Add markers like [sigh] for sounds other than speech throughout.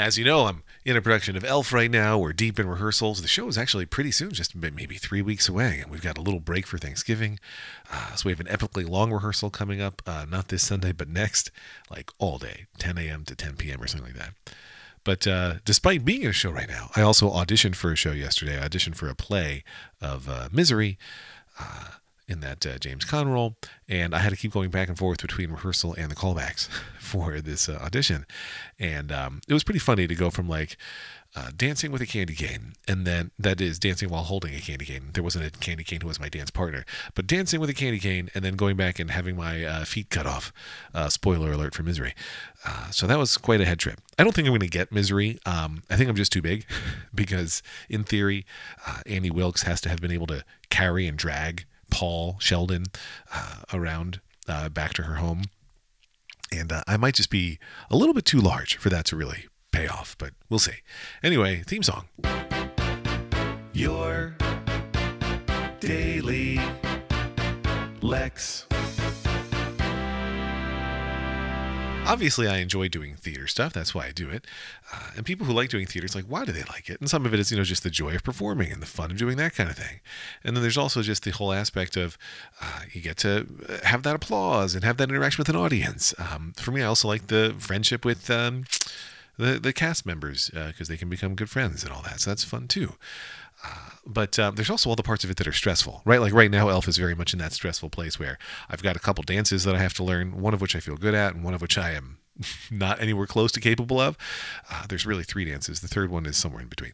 As you know, I'm in a production of Elf right now. We're deep in rehearsals. The show is actually pretty soon, just maybe three weeks away. And we've got a little break for Thanksgiving. Uh, so we have an epically long rehearsal coming up, uh, not this Sunday, but next, like all day, 10 a.m. to 10 p.m. or something like that. But uh, despite being in a show right now, I also auditioned for a show yesterday. I auditioned for a play of uh, Misery. In that uh, James Caan role, and I had to keep going back and forth between rehearsal and the callbacks [laughs] for this uh, audition, and um, it was pretty funny to go from like uh, dancing with a candy cane, and then that is dancing while holding a candy cane. There wasn't a candy cane who was my dance partner, but dancing with a candy cane, and then going back and having my uh, feet cut off. Uh, spoiler alert for Misery. Uh, so that was quite a head trip. I don't think I'm going to get Misery. Um, I think I'm just too big, [laughs] because in theory, Annie Wilkes has to have been able to carry and drag Paul Sheldon uh, around uh, back to her home. And uh, I might just be a little bit too large for that to really pay off, but we'll see. Anyway, theme song. Your daily Lex. Obviously I enjoy doing theater stuff. That's why I do it. Uh, and people who like doing theater, it's like, why do they like it? And some of it is, you know, just the joy of performing and the fun of doing that kind of thing. And then there's also just the whole aspect of uh, you get to have that applause and have that interaction with an audience. Um, for me, I also like the friendship with um, the the cast members because uh, they can become good friends and all that. So that's fun too. But um, there's also all the parts of it that are stressful, right? Like right now, Elf is very much in that stressful place where I've got a couple dances that I have to learn, one of which I feel good at, and one of which I am not anywhere close to capable of. Uh, there's really three dances. The third one is somewhere in between.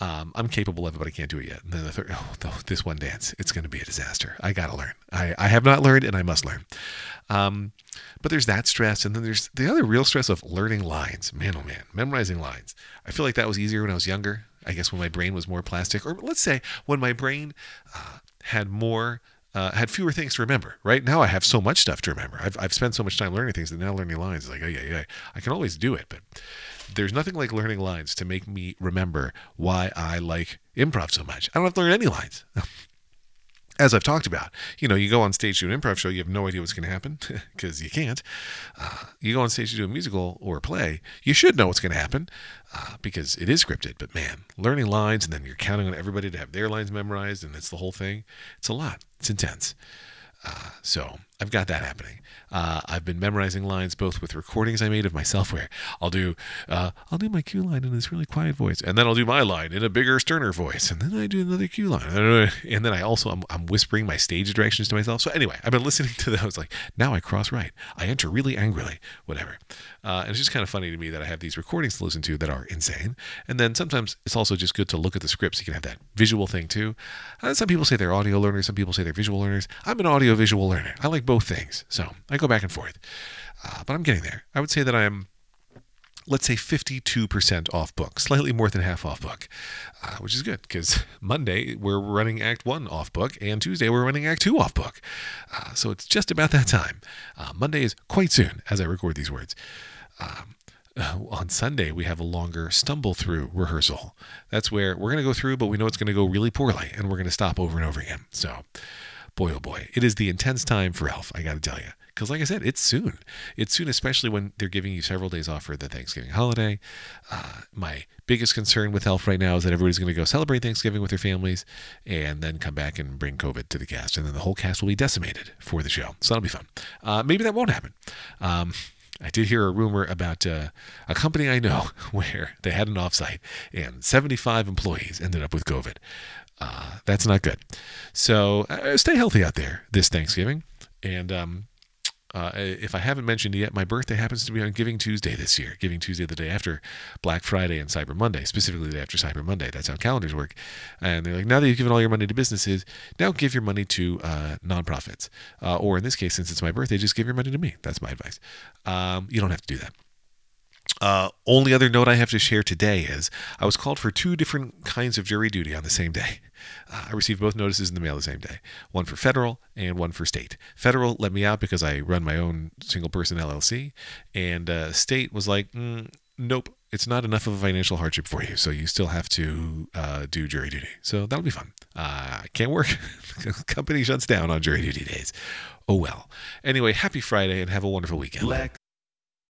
Um, I'm capable of it, but I can't do it yet. And then the third, oh, this one dance, it's going to be a disaster. I got to learn. I, I have not learned, and I must learn. Um, but there's that stress, and then there's the other real stress of learning lines. Man, oh man, memorizing lines. I feel like that was easier when I was younger. I guess when my brain was more plastic, or let's say when my brain uh, had more. Uh, had fewer things to remember. Right now, I have so much stuff to remember. I've, I've spent so much time learning things that now learning lines is like, oh yeah, yeah, I can always do it, but there's nothing like learning lines to make me remember why I like improv so much. I don't have to learn any lines. [laughs] as I've talked about, you know, you go on stage to an improv show, you have no idea what's going to happen [laughs] because you can't. Uh, you go on stage to do a musical or a play, you should know what's going to happen uh, because it is scripted. But man, learning lines and then you're counting on everybody to have their lines memorized and it's the whole thing. It's a lot. It's intense. Uh, so I've got that happening. Uh, I've been memorizing lines both with recordings I made of myself, where I'll do uh, I'll do my cue line in this really quiet voice, and then I'll do my line in a bigger, sterner voice, and then I do another cue line, and then I also I'm, I'm whispering my stage directions to myself. So anyway, I've been listening to those. Like now I cross right, I enter really angrily, whatever. Uh, and it's just kind of funny to me that I have these recordings to listen to that are insane, and then sometimes it's also just good to look at the scripts. You can have that visual thing too. Uh, some people say they're audio learners, some people say they're visual learners. I'm an audio visual learner. I like both things. So I go back and forth. Uh, but I'm getting there. I would say that I'm, let's say, 52% off book, slightly more than half off book, uh, which is good because Monday we're running Act 1 off book and Tuesday we're running Act 2 off book. Uh, so it's just about that time. Uh, Monday is quite soon as I record these words. Um, on Sunday, we have a longer stumble through rehearsal. That's where we're going to go through, but we know it's going to go really poorly and we're going to stop over and over again. So boy, oh boy, it is the intense time for Elf, I got to tell you. Because, like I said, it's soon. It's soon, especially when they're giving you several days off for the Thanksgiving holiday. Uh, my biggest concern with Elf right now is that everybody's going to go celebrate Thanksgiving with their families and then come back and bring COVID to the cast. And then the whole cast will be decimated for the show. So that'll be fun. Uh, maybe that won't happen. Um, I did hear a rumor about uh, a company I know [laughs] where they had an offsite and 75 employees ended up with COVID. Uh, that's not good. So uh, stay healthy out there this Thanksgiving. And um, uh, if I haven't mentioned it yet, my birthday happens to be on Giving Tuesday this year. Giving Tuesday, the day after Black Friday and Cyber Monday, specifically the day after Cyber Monday. That's how calendars work. And they're like, now that you've given all your money to businesses, now give your money to uh, nonprofits. Uh, or in this case, since it's my birthday, just give your money to me. That's my advice. Um, you don't have to do that. Uh, only other note I have to share today is I was called for two different kinds of jury duty on the same day. Uh, I received both notices in the mail the same day one for federal and one for state. Federal let me out because I run my own single person LLC, and uh, state was like, mm, nope, it's not enough of a financial hardship for you, so you still have to uh, do jury duty. So that'll be fun. Uh, can't work. [laughs] Company shuts down on jury duty days. Oh well. Anyway, happy Friday and have a wonderful weekend.